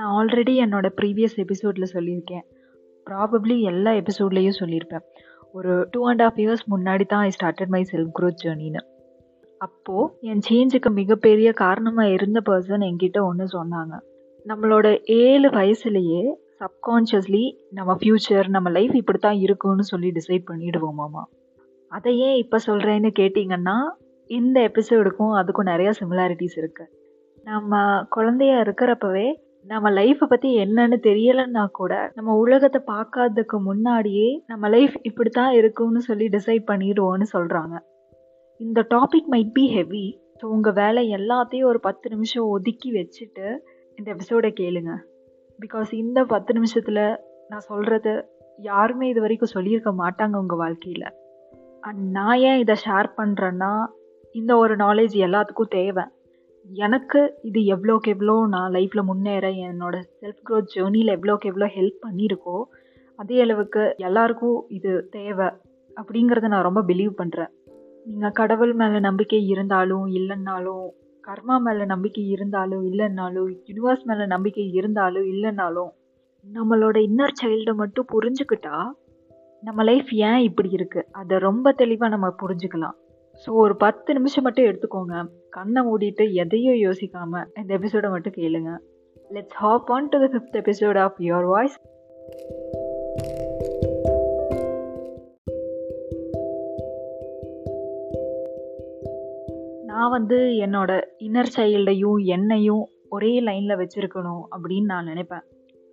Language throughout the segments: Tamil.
நான் ஆல்ரெடி என்னோட ப்ரீவியஸ் எபிசோடில் சொல்லியிருக்கேன். ப்ராபப்ளி எல்லா எபிசோட்லேயும் சொல்லியிருப்பேன். ஒரு டூ அண்ட் ஆஃப் இயர்ஸ் முன்னாடி தான் I started my self growth ஜேர்னின்னு அப்போது என் சேஞ்சுக்கு மிகப்பெரிய காரணமாக இருந்த பர்சன் என்கிட்ட ஒன்று சொன்னாங்க. நம்மளோட ஏழு வயசுலேயே சப்கான்ஷியஸ்லி நம்ம ஃப்யூச்சர் நம்ம லைஃப் இப்படி தான் இருக்கும்னு சொல்லி டிசைட் பண்ணிடுவோமாமா அதை ஏன் இப்போ சொல்கிறேன்னு கேட்டிங்கன்னா இந்த எபிசோடுக்கும் அதுக்கும் நிறையா சிமிலாரிட்டிஸ் இருக்குது நம்ம குழந்தையா இருக்கிறப்பவே நம்ம லைஃப்பை பற்றி என்னன்னு தெரியலைன்னா கூட நம்ம உலகத்தை பார்க்காததுக்கு முன்னாடியே நம்ம லைஃப் இப்படி தான் இருக்கும்னு சொல்லி டிசைட் பண்ணிடுவோன்னு சொல்கிறாங்க இந்த topic might be heavy so உங்கள் வேலை எல்லாத்தையும் ஒரு பத்து நிமிஷம் ஒதுக்கி வச்சுட்டு இந்த எபிசோடை கேளுங்க. பிகாஸ் இந்த பத்து நிமிஷத்தில் நான் சொல்கிறது யாருமே இது வரைக்கும் சொல்லியிருக்க மாட்டாங்க உங்கள் வாழ்க்கையில். அண்ட் நான் ஏன் இதை ஷேர் பண்ணுறேன்னா இந்த ஒரு நாலேஜ் எல்லாத்துக்கும் தேவை. எனக்கு இது எவ்வளோக்கு எவ்வளோ நான் லைஃப்பில் முன்னேற என்னோட செல்ஃப் க்ரோத் ஜேர்னியில் எவ்வளோக்கு எவ்வளோ ஹெல்ப் பண்ணியிருக்கோ அதே அளவுக்கு எல்லாருக்கும் இது தேவை அப்படிங்கிறத நான் ரொம்ப பிலீவ் பண்ணுறேன் நீங்கள் கடவுள் மேலே நம்பிக்கை இருந்தாலும் இல்லைன்னாலும் கர்மா மேலே நம்பிக்கை இருந்தாலும் இல்லைன்னாலும் யூனிவர்ஸ் மேலே நம்பிக்கை இருந்தாலும் இல்லைன்னாலும் நம்மளோட இன்னர் சைல்டை மட்டும் புரிஞ்சுக்கிட்டா நம்ம லைஃப் ஏன் இப்படி இருக்குது அதை ரொம்ப தெளிவாக நம்ம புரிஞ்சுக்கலாம். ஸோ ஒரு பத்து நிமிஷம் மட்டும் எடுத்துக்கோங்க. கண்ணை மூடிட்டு எதையும் யோசிக்காமல் இந்த எபிசோடை மட்டும் கேளுங்க. Let's hop on to the fifth episode of your voice நான் வந்து என்னோட இன்னர் சைல்டையும் என்னையும் ஒரே லைனில் வச்சுருக்கணும் அப்படின்னு நான் நினைப்பேன்.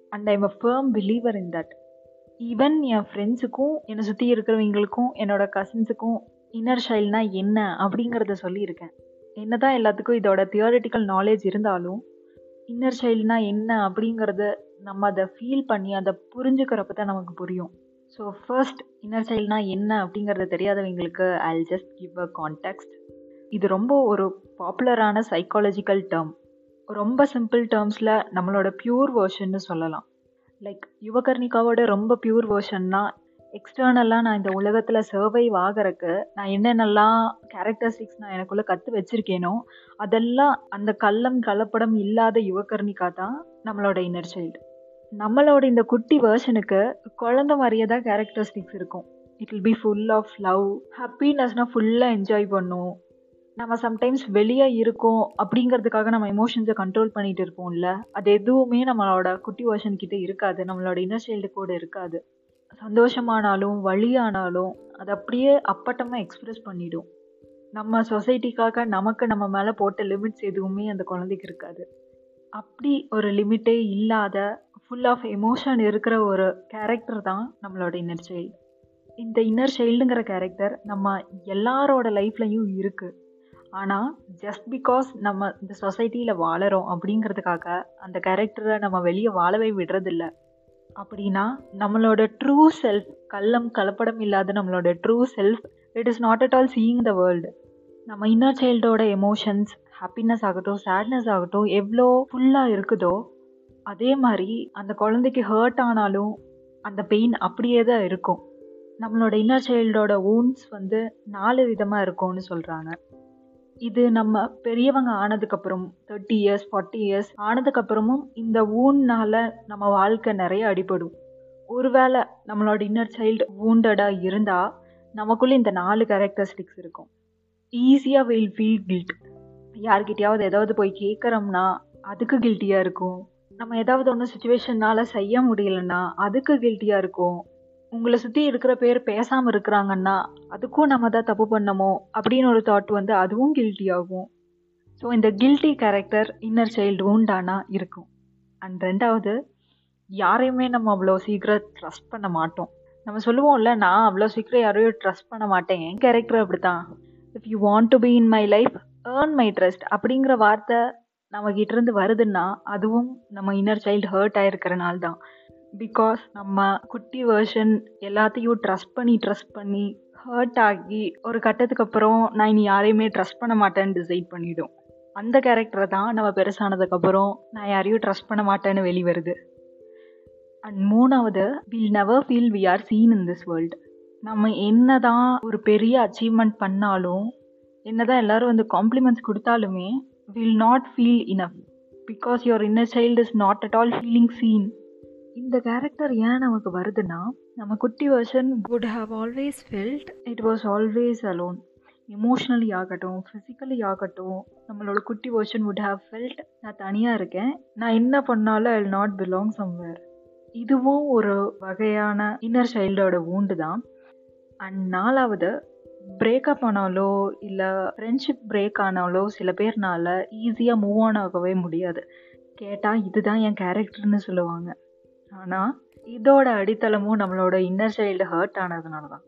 And I'm a firm believer in that even என் ஃப்ரெண்ட்ஸுக்கும் என்னை சுற்றி இருக்கிறவங்களுக்கும் என்னோட கசின்ஸுக்கும் இன்னர் சைல்ட்னா என்ன அப்படிங்கிறத சொல்லியிருக்கேன். என்னதான் எல்லாத்துக்கும் இதோட தியோரிட்டிக்கல் நாலேஜ் இருந்தாலும் இன்னர் சைல்டுனா என்ன அப்படிங்கிறத நம்ம அதை ஃபீல் பண்ணி அதை புரிஞ்சுக்கிறப்ப தான் நமக்கு புரியும். ஸோ ஃபர்ஸ்ட் இன்னர் சைல்டுனா என்ன அப்படிங்கிறத தெரியாதவங்களுக்கு I just give a context இது ரொம்ப ஒரு பாப்புலரான சைக்காலஜிக்கல் டேர்ம் ரொம்ப சிம்பிள் டேர்ம்ஸில் நம்மளோட பியூர் வேர்ஷன்னு சொல்லலாம். லைக் யுவகர்ணிகாவோட ரொம்ப பியூர் வேர்ஷன்னா எக்ஸ்டர்னலாக நான் இந்த உலகத்தில் சர்வைவ் ஆகிறக்கு நான் என்னென்னலாம் கேரக்டரிஸ்டிக்ஸ் நான் எனக்குள்ளே கற்று வச்சுருக்கேனோ அதெல்லாம் அந்த கள்ளம் கலப்படம் இல்லாத யுவகர்ணிகா தான் நம்மளோட இன்னர் சைல்டு நம்மளோட இந்த குட்டி வேர்ஷனுக்கு குழந்த மாதிரியே தான் கேரக்டரிஸ்டிக்ஸ் இருக்கும். It will be full of love ஹாப்பினஸ்னால் ஃபுல்லாக என்ஜாய் பண்ணும். நம்ம சம்டைம்ஸ் வெளியே இருக்கோம் அப்படிங்கிறதுக்காக நம்ம எமோஷன்ஸை கண்ட்ரோல் பண்ணிகிட்டு இருப்போம்ல அது எதுவுமே நம்மளோட குட்டி வேர்ஷன் கிட்டே இருக்காது நம்மளோட இன்னர் சைல்டு கூட இருக்காது. சந்தோஷமானாலும் வழியானாலும் அது அப்படியே அப்பட்டமாக எக்ஸ்ப்ரெஸ் பண்ணிடும். நம்ம சொசைட்டிக்காக நமக்கு நம்ம மேலே போட்ட லிமிட்ஸ் எதுவுமே அந்த குழந்தைக்கு இருக்காது. அப்படி ஒரு லிமிட்டே இல்லாத ஃபுல் ஆஃப் எமோஷன் இருக்கிற ஒரு கேரக்டர் தான் நம்மளோட இன்னர் சைல்டு இந்த இன்னர் சைல்டுங்கிற கேரக்டர் நம்ம எல்லாரோட லைஃப்லையும் இருக்குது ஆனால் ஜஸ்ட் பிகாஸ் நம்ம இந்த சொசைட்டியில் வாழறோம் அப்படிங்கிறதுக்காக அந்த கேரக்டரை நம்ம வெளியே வாழவே விடுறதில்ல. அப்படின்னா நம்மளோட ட்ரூ செல்ஃப் கள்ளம் கலப்படம் இல்லாத நம்மளோட true self it is not at all seeing the world நம்ம இன்னர் சைல்டோட எமோஷன்ஸ் ஹாப்பினஸ் ஆகட்டும் சேட்னஸ் ஆகட்டும் எவ்வளோ ஃபுல்லாக இருக்குதோ அதே மாதிரி அந்த குழந்தைக்கு ஹர்ட் ஆனாலும் அந்த பெயின் அப்படியே தான் இருக்கும். நம்மளோட இன்னர் சைல்டோட ஊன்ஸ் வந்து நாலு விதமாக இருக்கும்னு சொல்கிறாங்க இது நம்ம பெரியவங்க ஆனதுக்கப்புறம் தேர்ட்டி இயர்ஸ் ஃபார்ட்டி இயர்ஸ் ஆனதுக்கப்புறமும் இந்த ஊன்னால் நம்ம வாழ்க்கை நிறைய அடிபடும். ஒருவேளை நம்மளோட இன்னர் சைல்டு வூண்டடாக இருந்தால் நமக்குள்ளே இந்த நாலு கேரக்டரிஸ்டிக்ஸ் இருக்கும். ஈஸியாக வில் ஃபீல் கில்ட் யார்கிட்டயாவது ஏதாவது போய் கேட்குறோம்னா அதுக்கு கில்ட்டியாக இருக்கும். நம்ம ஏதாவது ஒன்று சுச்சுவேஷன்னால் செய்ய முடியலன்னா அதுக்கு கில்ட்டியாக இருக்கும். உங்களை சுற்றி இருக்கிற பேர் பேசாமல் இருக்கிறாங்கன்னா அதுக்கும் நம்ம தான் தப்பு பண்ணமோ? அப்படின்னு ஒரு தாட் வந்து அதுவும் கில்ட்டி ஆகும். ஸோ இந்த கில்ட்டி கேரக்டர் இன்னர் சைல்டு உண்டானா இருக்கும். அண்ட் ரெண்டாவது யாரையுமே நம்ம அவ்வளோ சீக்கிரம் ட்ரஸ்ட் பண்ண மாட்டோம். நம்ம சொல்லுவோம்ல நான் அவ்வளோ சீக்கிரம் யாரையும் ட்ரஸ்ட் பண்ண மாட்டேன். என் கேரக்டர் அப்படி தான் if you want to be in my life earn my trust அப்படிங்கிற வார்த்தை நம்மக்கிட்டேருந்து வருதுன்னா அதுவும் நம்ம இன்னர் சைல்டு ஹர்ட் ஆகிருக்கிறனால தான் பிகாஸ் நம்ம குட்டி வேர்ஷன் எல்லாத்தையும் ட்ரஸ்ட் பண்ணி ட்ரஸ்ட் பண்ணி ஹர்ட் ஆகி ஒரு கட்டத்துக்கு அப்புறம் நான் இனி யாரையுமே ட்ரஸ்ட் பண்ண மாட்டேன்னு டிசைட் பண்ணிவிடும் அந்த கேரக்டரை தான் நம்ம பெருசானதுக்கப்புறம் நான் யாரையும் ட்ரஸ்ட் பண்ண மாட்டேன்னு வெளிவருது. அண்ட் மூணாவது will never feel we are seen in this world நம்ம என்ன தான் ஒரு பெரிய அச்சீவ்மெண்ட் பண்ணாலும் என்ன தான் எல்லோரும் வந்து காம்ப்ளிமெண்ட்ஸ் கொடுத்தாலுமே will not feel enough because your inner child is not at all feeling seen இந்த கேரக்டர் ஏன் நமக்கு வருதுன்னா நம்ம குட்டி version would have always felt it was always alone emotionally ஆகட்டும் ஃபிசிக்கலி ஆகட்டும் நம்மளோட குட்டி வெர்ஷன் வுட் ஹாவ் ஃபெல்ட் நான் தனியாக இருக்கேன் நான் என்ன பண்ணாலும் ஐ நாட் பிலாங் சம்வேர் இதுவும் ஒரு வகையான இன்னர் சைல்டோட ஊண்டு தான். அண்ட் நாலாவது பிரேக்கப் ஆனாலோ இல்லை ஃப்ரெண்ட்ஷிப் பிரேக் ஆனாலோ சில பேர்னால ஈஸியாக மூவ் ஆன் ஆகவே முடியாது. கேட்டால் இதுதான் என் கேரக்டர்னு சொல்லுவாங்க. ஆனால் இதோட அடித்தளமும் நம்மளோட இன்னர் சைல்டு ஹர்ட் ஆனதுனால தான்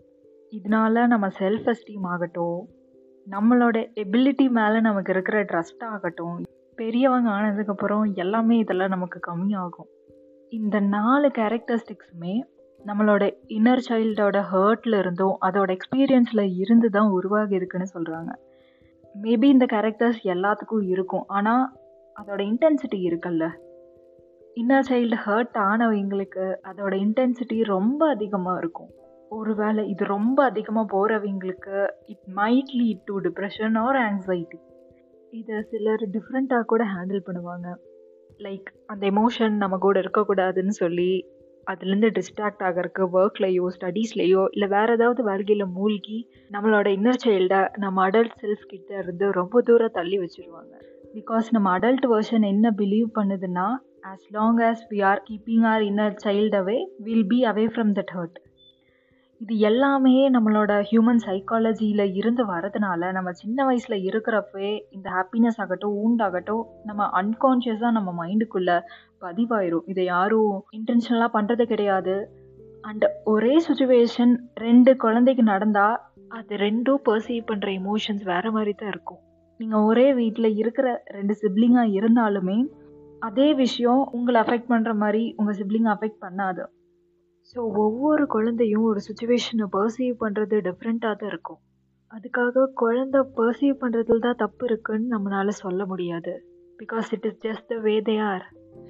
இதனால நம்ம செல்ஃப் எஸ்டீம் ஆகட்டும் நம்மளோட எபிலிட்டி மேலே நமக்கு இருக்கிற ட்ரஸ்ட் ஆகட்டும் பெரியவங்க ஆனதுக்கப்புறம் எல்லாமே இதெல்லாம் நமக்கு கம்மியாகும். இந்த நாலு கேரக்டரிஸ்டிக்ஸுமே நம்மளோட இன்னர் சைல்டோட ஹர்ட்டில் இருந்தும் அதோட எக்ஸ்பீரியன்ஸில் இருந்து தான் உருவாகி இருக்குன்னு சொல்கிறாங்க மேபி இந்த கேரக்டர்ஸ் எல்லாத்துக்கும் இருக்கும் ஆனால் அதோட இன்டென்சிட்டி இருக்குல்ல? இன்னர் சைல்டு ஹர்ட் ஆனவங்களுக்கு அதோட இன்டென்சிட்டி ரொம்ப அதிகமாக இருக்கும். ஒருவேளை இது ரொம்ப அதிகமாக போகிறவங்களுக்கு it might lead to depression or anxiety இதை சிலர் டிஃப்ரெண்ட்டாக கூட ஹேண்டில் பண்ணுவாங்க. லைக் அந்த எமோஷன் நம்ம கூட இருக்கக்கூடாதுன்னு சொல்லி அதுலேருந்து டிஸ்ட்ராக்ட் ஆகிறதுக்கு ஒர்க்லேயோ ஸ்டடீஸ்லேயோ இல்லை வேறு ஏதாவது வாழ்க்கையில் மூழ்கி நம்மளோட இன்னர் சைல்டை நம்ம அடல்ட் செல்ஃப் கிட்ட இருந்து ரொம்ப தூரம் தள்ளி வச்சுருவாங்க. பிகாஸ் நம்ம அடல்ட் வெர்ஷன் என்ன பிலீவ் பண்ணுதுன்னா as long as we are keeping our inner child away will be away from that hurt இது எல்லாமே நம்மளோட ஹியூமன் சைக்காலஜியில் இருந்து வரதுனால நம்ம சின்ன வயசில் இருக்கிறப்பவே இந்த ஹாப்பினஸ் ஆகட்டும் ஊண்டாகட்டும் நம்ம அன்கான்ஷியஸாக நம்ம மைண்டுக்குள்ளே பதிவாயிரும். இதை யாரும் இன்டென்ஷனலாக பண்ணுறது கிடையாது. அண்ட் ஒரே சுச்சுவேஷன் ரெண்டு குழந்தைக்கு நடந்தால் அது ரெண்டும் பர்சீவ் பண்ணுற எமோஷன்ஸ் வேறு மாதிரி தான் இருக்கும். நீங்கள் ஒரே வீட்டில் இருக்கிற ரெண்டு சிப்ளிங்காக இருந்தாலுமே அதே விஷயம் உங்களை அஃபெக்ட் பண்ணுற மாதிரி உங்கள் சிப்ளிங் அஃபெக்ட் பண்ணாது. ஸோ ஒவ்வொரு குழந்தையும் ஒரு சுச்சுவேஷனை பர்சீவ் பண்ணுறது டிஃப்ரெண்ட்டாக தான் இருக்கும். அதுக்காக குழந்த பர்சீவ் பண்ணுறதுல தான் தப்பு இருக்குன்னு நம்மளால் சொல்ல முடியாது. Because it is just the way they are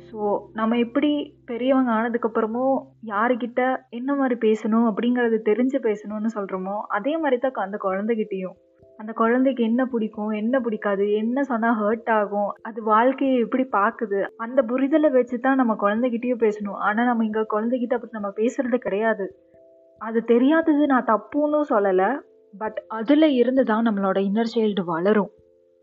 so நம்ம எப்படி பெரியவங்க ஆனதுக்கப்புறமும் யாருக்கிட்ட என்ன மாதிரி பேசணும் அப்படிங்கிறது தெரிஞ்சு பேசணும்னு சொல்கிறோமோ அதே மாதிரி தான் அந்த குழந்தைகிட்டேயும். அந்த குழந்தைக்கு என்ன பிடிக்கும் என்ன பிடிக்காது என்ன சொன்னால் ஹர்ட் ஆகும் அது வாழ்க்கையை எப்படி பார்க்குது? அந்த புரிதலை வச்சு தான் நம்ம குழந்தைகிட்டேயும் பேசணும். ஆனால் நம்ம இங்கே குழந்தைகிட்ட அப்படி நம்ம பேசுறது கிடையாது. அது தெரியாதது நான் தப்புன்னு சொல்லலை. பட் அதில் இருந்து தான் நம்மளோட இன்னர் சைல்டு வளரும்.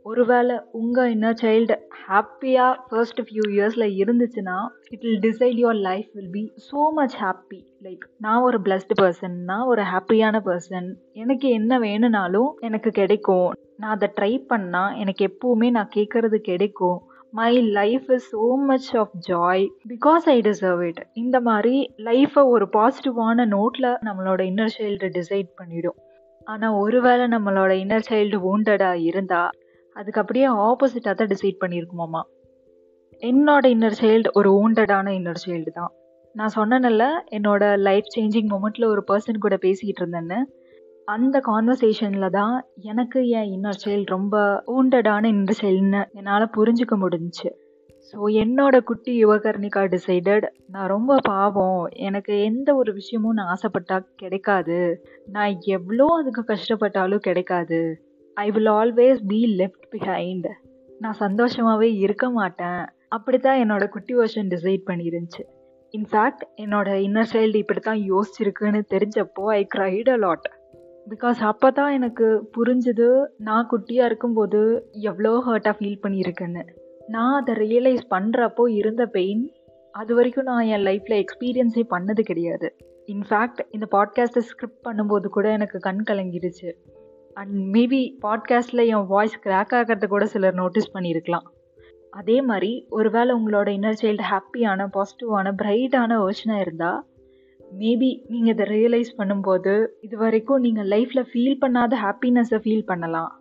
ஒருவேளை உங்கள் இன்னர் சைல்டு ஹாப்பியாக ஃபர்ஸ்ட் ஃபியூ இயர்ஸில் இருந்துச்சுன்னா it will decide your life will be so much happy like நான் ஒரு பிளஸ்டு பர்சன் நான் ஒரு ஹாப்பியான பர்சன் எனக்கு என்ன வேணும்னாலும் எனக்கு கிடைக்கும். நான் அதை ட்ரை பண்ணால் எனக்கு எப்போவுமே நான் கேட்குறது கிடைக்கும். My life is so much of joy because I deserve it இந்த மாதிரி லைஃப்பை ஒரு பாசிட்டிவான நோட்டில் நம்மளோட இன்னர் சைல்டு டிசைட் பண்ணிடும். ஆனால் ஒருவேளை நம்மளோட இன்னர் சைல்டு wounded-ஆ இருந்தால் அதுக்கு அப்படியே ஆப்போசிட்டாக தான் டிசைட் பண்ணியிருக்குமாம்மா என்னோட இன்னர் சைல்டு ஒரு ஊண்டடான இன்னர் சைல்டு தான். நான் சொன்னேன்ல என்னோட லைஃப் சேஞ்சிங் மூமெண்ட்டில் ஒரு பர்சன் கூட பேசிக்கிட்டு இருந்தேன்னு. அந்த கான்வர்சேஷனில் தான் எனக்கு என் இன்னர் சைல்டு ரொம்ப ஊண்டடான இன்னர் சைல்டுன்னு என்னால் புரிஞ்சுக்க முடிஞ்சிச்சு. ஸோ என்னோட குட்டி யுவகர்ணிகா டிசைடட் நான் ரொம்ப பாவம். எனக்கு எந்த ஒரு விஷயமும் நான் ஆசைப்பட்டா கிடைக்காது. நான் எவ்வளோ அதுக்கு கஷ்டப்பட்டாலும் கிடைக்காது. I will always be left behind நான் சந்தோஷமாகவே இருக்க மாட்டேன். அப்படி தான் என்னோட குட்டி வருஷன் டிசைட் பண்ணியிருந்துச்சு இன்ஃபேக்ட் என்னோட இன்னர் சைல்டு இப்படி தான் யோசிச்சிருக்குன்னு தெரிஞ்சப்போ I cried a lot because அப்போ தான் எனக்கு புரிஞ்சுது நான் குட்டியாக இருக்கும்போது எவ்வளோ ஹர்ட்டாக ஃபீல் பண்ணியிருக்கேன்னு. நான் அதை ரியலைஸ் பண்ணுறப்போ இருந்த பெயின் அது வரைக்கும் நான் என் லைஃப்பில் எக்ஸ்பீரியன்ஸே பண்ணது கிடையாது. இன்ஃபேக்ட் இந்த பாட்காஸ்ட்டை ஸ்கிரிப்ட் பண்ணும்போது கூட எனக்கு கண் கலங்கிடுச்சு அண்ட் மேபி பாட்காஸ்ட்டில் என் வாய்ஸ் கிராக் ஆகிறத கூட சிலர் நோட்டீஸ் பண்ணியிருக்கலாம் அதே மாதிரி ஒருவேளை உங்களோட இன்னர் சைல்டு ஹாப்பியான பாசிட்டிவான பிரைட்டான வேர்ஷனாக இருந்தால் மேபி நீங்கள் இதை ரியலைஸ் பண்ணும்போது இது வரைக்கும் நீங்கள் லைஃப்பில் ஃபீல் பண்ணாத ஹாப்பினஸை ஃபீல் பண்ணலாம்.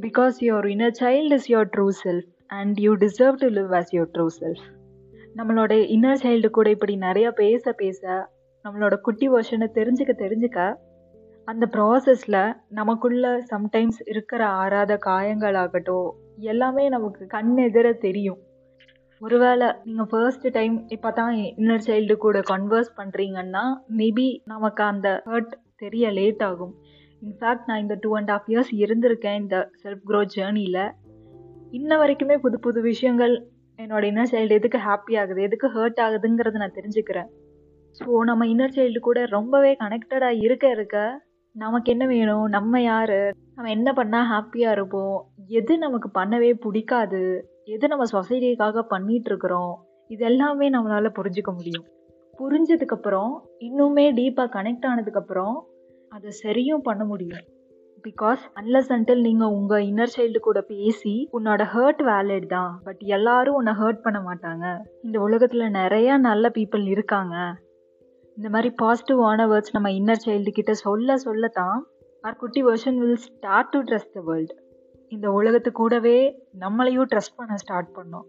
Because your inner child is your true self and you deserve to live as your true self நம்மளோட இன்னர் சைல்டு கூட இப்படி நிறையா பேச பேச நம்மளோட குட்டி வெர்ஷனை தெரிஞ்சுக்க தெரிஞ்சுக்க அந்த ப்ராசஸில் நமக்குள்ள சம்டைம்ஸ் இருக்கிற ஆறாத காயங்களாகட்டும் எல்லாமே நமக்கு கண் எதிர தெரியும். ஒருவேளை நீங்கள் ஃபர்ஸ்ட் டைம் இப்போ தான் இன்னர் சைல்டு கூட கன்வர்ஸ் பண்ணுறீங்கன்னா மேபி நமக்கு அந்த ஹர்ட் தெரிய லேட் ஆகும். இன்ஃபேக்ட் நான் இந்த டூ அண்ட் ஆஃப் இயர்ஸ் இருந்திருக்கேன் இந்த செல்ஃப் க்ரோத் ஜேர்னியில் இன்ன வரைக்குமே புது புது விஷயங்கள் என்னோட இன்னர் சைல்டு எதுக்கு ஹாப்பி ஆகுது எதுக்கு ஹர்ட் ஆகுதுங்கிறத நான் தெரிஞ்சுக்கிறேன். ஸோ நம்ம இன்னர் சைல்டு கூட ரொம்பவே கனெக்டடாக இருக்க இருக்க நமக்கு என்ன வேணும்? நம்ம யார்? நம்ம என்ன பண்ணால் ஹாப்பியாக இருப்போம்? எது நமக்கு பண்ணவே பிடிக்காது? எது நம்ம சொசைட்டிக்காக பண்ணிட்டு இருக்கிறோம் இது எல்லாமே நம்மளால் புரிஞ்சுக்க முடியும். புரிஞ்சதுக்கப்புறம் இன்னுமே டீப்பாக கனெக்ட் ஆனதுக்கப்புறம் அதை சரியும் பண்ண முடியும். பிகாஸ் அன்லஸ் அன்டில் நீங்கள் உங்கள் இன்னர் சைல்டு கூட பேசி உன்னோட ஹர்ட் வேலிட் தான். பட் எல்லாரும் உன்னை ஹர்ட் பண்ண மாட்டாங்க. இந்த உலகத்தில் நிறையா நல்ல பீப்புள் இருக்காங்க. இந்த மாதிரி பாசிட்டிவான வேர்ட்ஸ் நம்ம இன்னர் சைல்டு கிட்ட சொல்ல சொல்ல தான் ஆர் குட்டி version will start to trust the world இந்த உலகத்து கூடவே நம்மளையும் ட்ரஸ்ட் பண்ண ஸ்டார்ட் பண்ணோம்.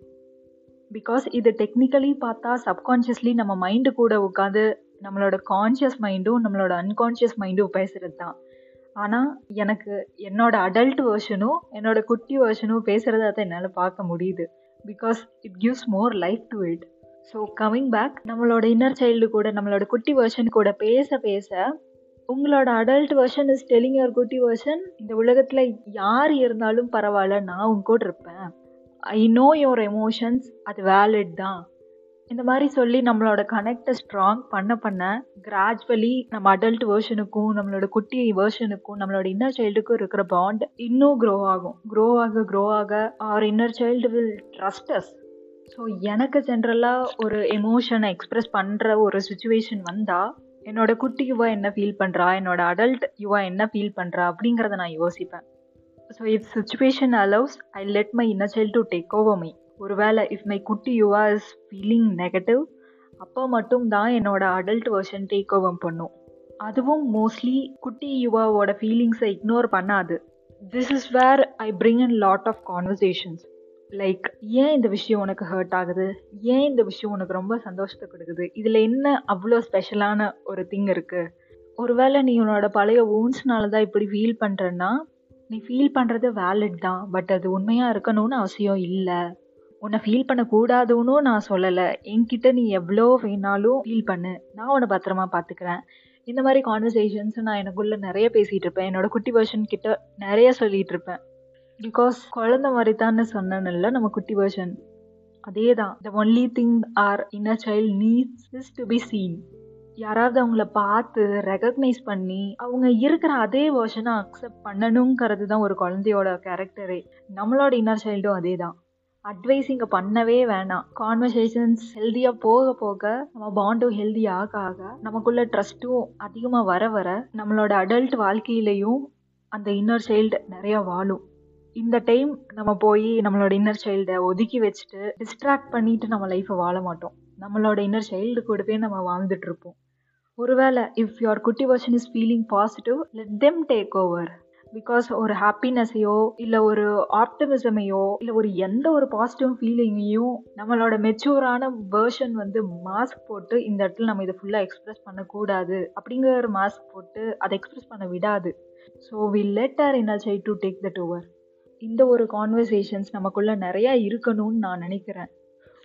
பிகாஸ் இது டெக்னிக்கலி பார்த்தா சப்கான்ஷியஸ்லி நம்ம மைண்டு கூட உட்காந்து நம்மளோட கான்ஷியஸ் மைண்டும் நம்மளோட அன்கான்ஷியஸ் மைண்டும் பேசுகிறது தான் ஆனால் எனக்கு என்னோட அடல்ட் வேர்ஷனும் என்னோட குட்டி வேர்ஷனும் பேசுகிறத அதை என்னால் பார்க்க முடியுது. Because it gives more life to it so coming back நம்மளோட இன்னர் சைல்டு கூட நம்மளோட குட்டி வேர்ஷன் கூட பேச பேச உங்களோட adult version is telling your குட்டி வெர்ஷன் இந்த உலகத்தில் யார் இருந்தாலும் பரவாயில்ல நான் உங்க கூட இருப்பேன். ஐ நோ யுவர் எமோஷன்ஸ் அது வேலிட் தான். இந்த மாதிரி சொல்லி நம்மளோட கனெக்டை ஸ்ட்ராங் பண்ண பண்ண கிராஜுவலி நம்ம அடல்ட் வேர்ஷனுக்கும் நம்மளோட குட்டி வேர்ஷனுக்கும் நம்மளோட இன்னர் சைல்டுக்கும் இருக்கிற பாண்ட் இன்னும் க்ரோ ஆகும். க்ரோ ஆக க்ரோ ஆக our inner child will trust us so எனக்கு ஜென்ரலாக ஒரு எமோஷனை எக்ஸ்ப்ரெஸ் பண்ணுற ஒரு சுச்சுவேஷன் வந்தால் என்னோட குட்டி யுவா என்ன ஃபீல் பண்ணுறா என்னோட அடல்ட் யுவா என்ன ஃபீல் பண்ணுறா அப்படிங்கிறத நான் யோசிப்பேன். So if situation allows I let my inner child to take over my ஒருவேளை இஃப் மை குட்டி யுவா இஸ் ஃபீலிங் நெகட்டிவ் அப்போ மட்டும் தான் என்னோட அடல்ட் வெர்ஷன் டேக் ஓவர் பண்ணும். அதுவும் மோஸ்ட்லி குட்டி யுவாவோட ஃபீலிங்ஸை இக்னோர் பண்ணாது. This is where I bring in lot of conversations like ஏன் இந்த விஷயம் உனக்கு ஹர்ட் ஆகுது? ஏன் இந்த விஷயம் உனக்கு ரொம்ப சந்தோஷத்தை கொடுக்குது இதில் என்ன அவ்வளோ ஸ்பெஷலான ஒரு திங் இருக்குது ஒருவேளை நீ உன்னோட பழைய ஓன்ஸ்னால தான் இப்படி ஃபீல் பண்ணுறன்னா நீ ஃபீல் பண்ணுறது வேலிட் தான். பட் அது உண்மையாக இருக்கணும்னு அவசியம் இல்லை. உன்னை ஃபீல் பண்ணக்கூடாதுன்னு நான் சொல்லலை. என்கிட்ட நீ எவ்வளோ வேணாலும் ஃபீல் பண்ணு. நான் உன்னை பத்திரமா பார்த்துக்கிறேன் இந்த மாதிரி கான்வர்சேஷன்ஸ் நான் எனக்குள்ளே நிறைய பேசிகிட்டு இருப்பேன். என்னோட குட்டி வெர்ஷன் கிட்ட நிறைய சொல்லிகிட்டு இருப்பேன். பிகாஸ் குழந்த மாதிரி தான் சொன்னேன்ல நம்ம குட்டி வெர்ஷன் அதே தான் the only thing our inner child needs is to be seen யாராவது அவங்கள பார்த்து ரெகக்னைஸ் பண்ணி அவங்க இருக்கிற அதே வேர்ஷனை அக்செப்ட் பண்ணணுங்கிறது தான் ஒரு குழந்தையோட கேரக்டரே நம்மளோட இன்னர் சைல்டும் அதே தான் அட்வைஸ் இங்கே பண்ணவே வேணாம். கான்வர்சேஷன்ஸ் ஹெல்த்தியாக போக போக நம்ம பாண்டும் ஹெல்தி ஆக ஆக நமக்குள்ள ட்ரஸ்ட்டும் அதிகமாக வர வர நம்மளோட அடல்ட் வாழ்க்கையிலையும் அந்த இன்னர் சைல்டு நிறையா வாழும். இந்த டைம் நம்ம போய் நம்மளோட இன்னர் சைல்டை ஒதுக்கி வச்சுட்டு டிஸ்ட்ராக்ட் பண்ணிட்டு நம்ம லைஃப்பை வாழ மாட்டோம். நம்மளோட இன்னர் சைல்டு கூடவே நம்ம வாழ்ந்துட்டு இருப்போம். ஒருவேளை இஃப் யுவர் குட்டி version is feeling positive let them take over because ஒரு ஹாப்பினஸையோ இல்லை ஒரு ஆப்டமிசமையோ இல்லை ஒரு எந்த ஒரு பாசிட்டிவ் ஃபீலிங்கையும் நம்மளோட மெச்சூரான வேர்ஷன் வந்து மாஸ்க் போட்டு இந்த இடத்துல நம்ம இதை ஃபுல்லாக எக்ஸ்ப்ரெஸ் பண்ணக்கூடாது. அப்படிங்கிற ஒரு மாஸ்க் போட்டு அதை எக்ஸ்ப்ரெஸ் பண்ண விடாது. So we let our inner psi to take that over இந்த ஒரு கான்வர்சேஷன்ஸ் நமக்குள்ளே நிறையா இருக்கணும்னு நான் நினைக்கிறேன்.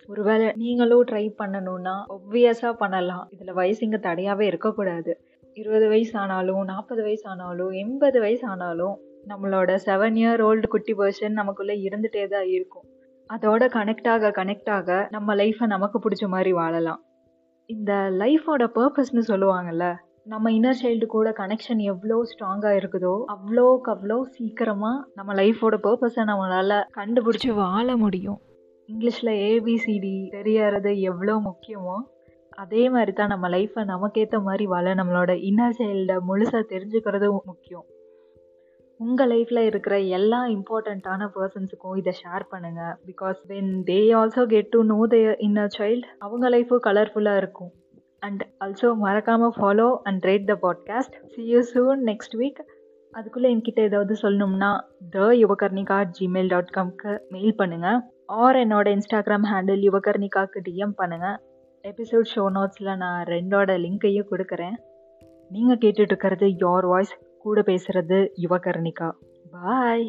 ஒருவேளை நீங்களும் ட்ரை பண்ணணுன்னா ஒப்வியஸாக பண்ணலாம். இதில் வயசு இங்கே தடையாகவே இருக்கக்கூடாது. இருபது வயசு ஆனாலும் நாற்பது வயசு ஆனாலும் எண்பது வயசு ஆனாலும் நம்மளோட செவன் இயர் ஓல்டு குட்டி பர்சன் நமக்குள்ளே இருந்துகிட்டே தான் இருக்கும். அதோட கனெக்ட் ஆக கனெக்ட் ஆக நம்ம லைஃப்பை நமக்கு பிடிச்ச மாதிரி வாழலாம். இந்த லைஃபோட பர்பஸ்ன்னு சொல்லுவாங்கல்ல நம்ம இன்னர் சைல்டு கூட கனெக்ஷன் எவ்வளோ ஸ்ட்ராங்காக இருக்குதோ அவ்வளோக்கு அவ்வளோ சீக்கிரமாக நம்ம லைஃபோட பர்பஸை நம்மளால் கண்டுபிடிச்சி வாழ முடியும். இங்கிலீஷில் ஏபிசிடி தெரியறது எவ்வளோ முக்கியமோ அதே மாதிரி தான் நம்ம லைஃப்பை நமக்கேற்ற மாதிரி வாழ நம்மளோட இன்னர் சைல்டை முழுசாக தெரிஞ்சுக்கிறதும் முக்கியம். உங்கள் லைஃப்பில் இருக்கிற எல்லா இம்பார்ட்டண்ட்டான பர்சன்ஸுக்கும் இதை ஷேர் பண்ணுங்கள் because when they also get to know the inner child அவங்க லைஃபும் கலர்ஃபுல்லாக இருக்கும். அண்ட் ஆல்சோ மறக்காமல் follow and rate the podcast see you soon next week அதுக்குள்ளே என்கிட்ட ஏதாவது சொல்லணும்னா த யுவகர்ணிகா ஜிமெயில் டாட் காம்க்கு மெயில் பண்ணுங்கள் ஆர் என்னோட இன்ஸ்டாகிராம் ஹேண்டில் யுவகர்ணிகாவுக்கு டிஎம் பண்ணுங்கள் எபிசோட் ஷோ நோட்ஸில் நான் ரெண்டோட லிங்க்கையும் கொடுக்குறேன். நீங்கள் கேட்டுட்டு இருக்கிறது யோர் வாய்ஸ் கூட பேசுகிறது யுவகர்ணிகா. பாய்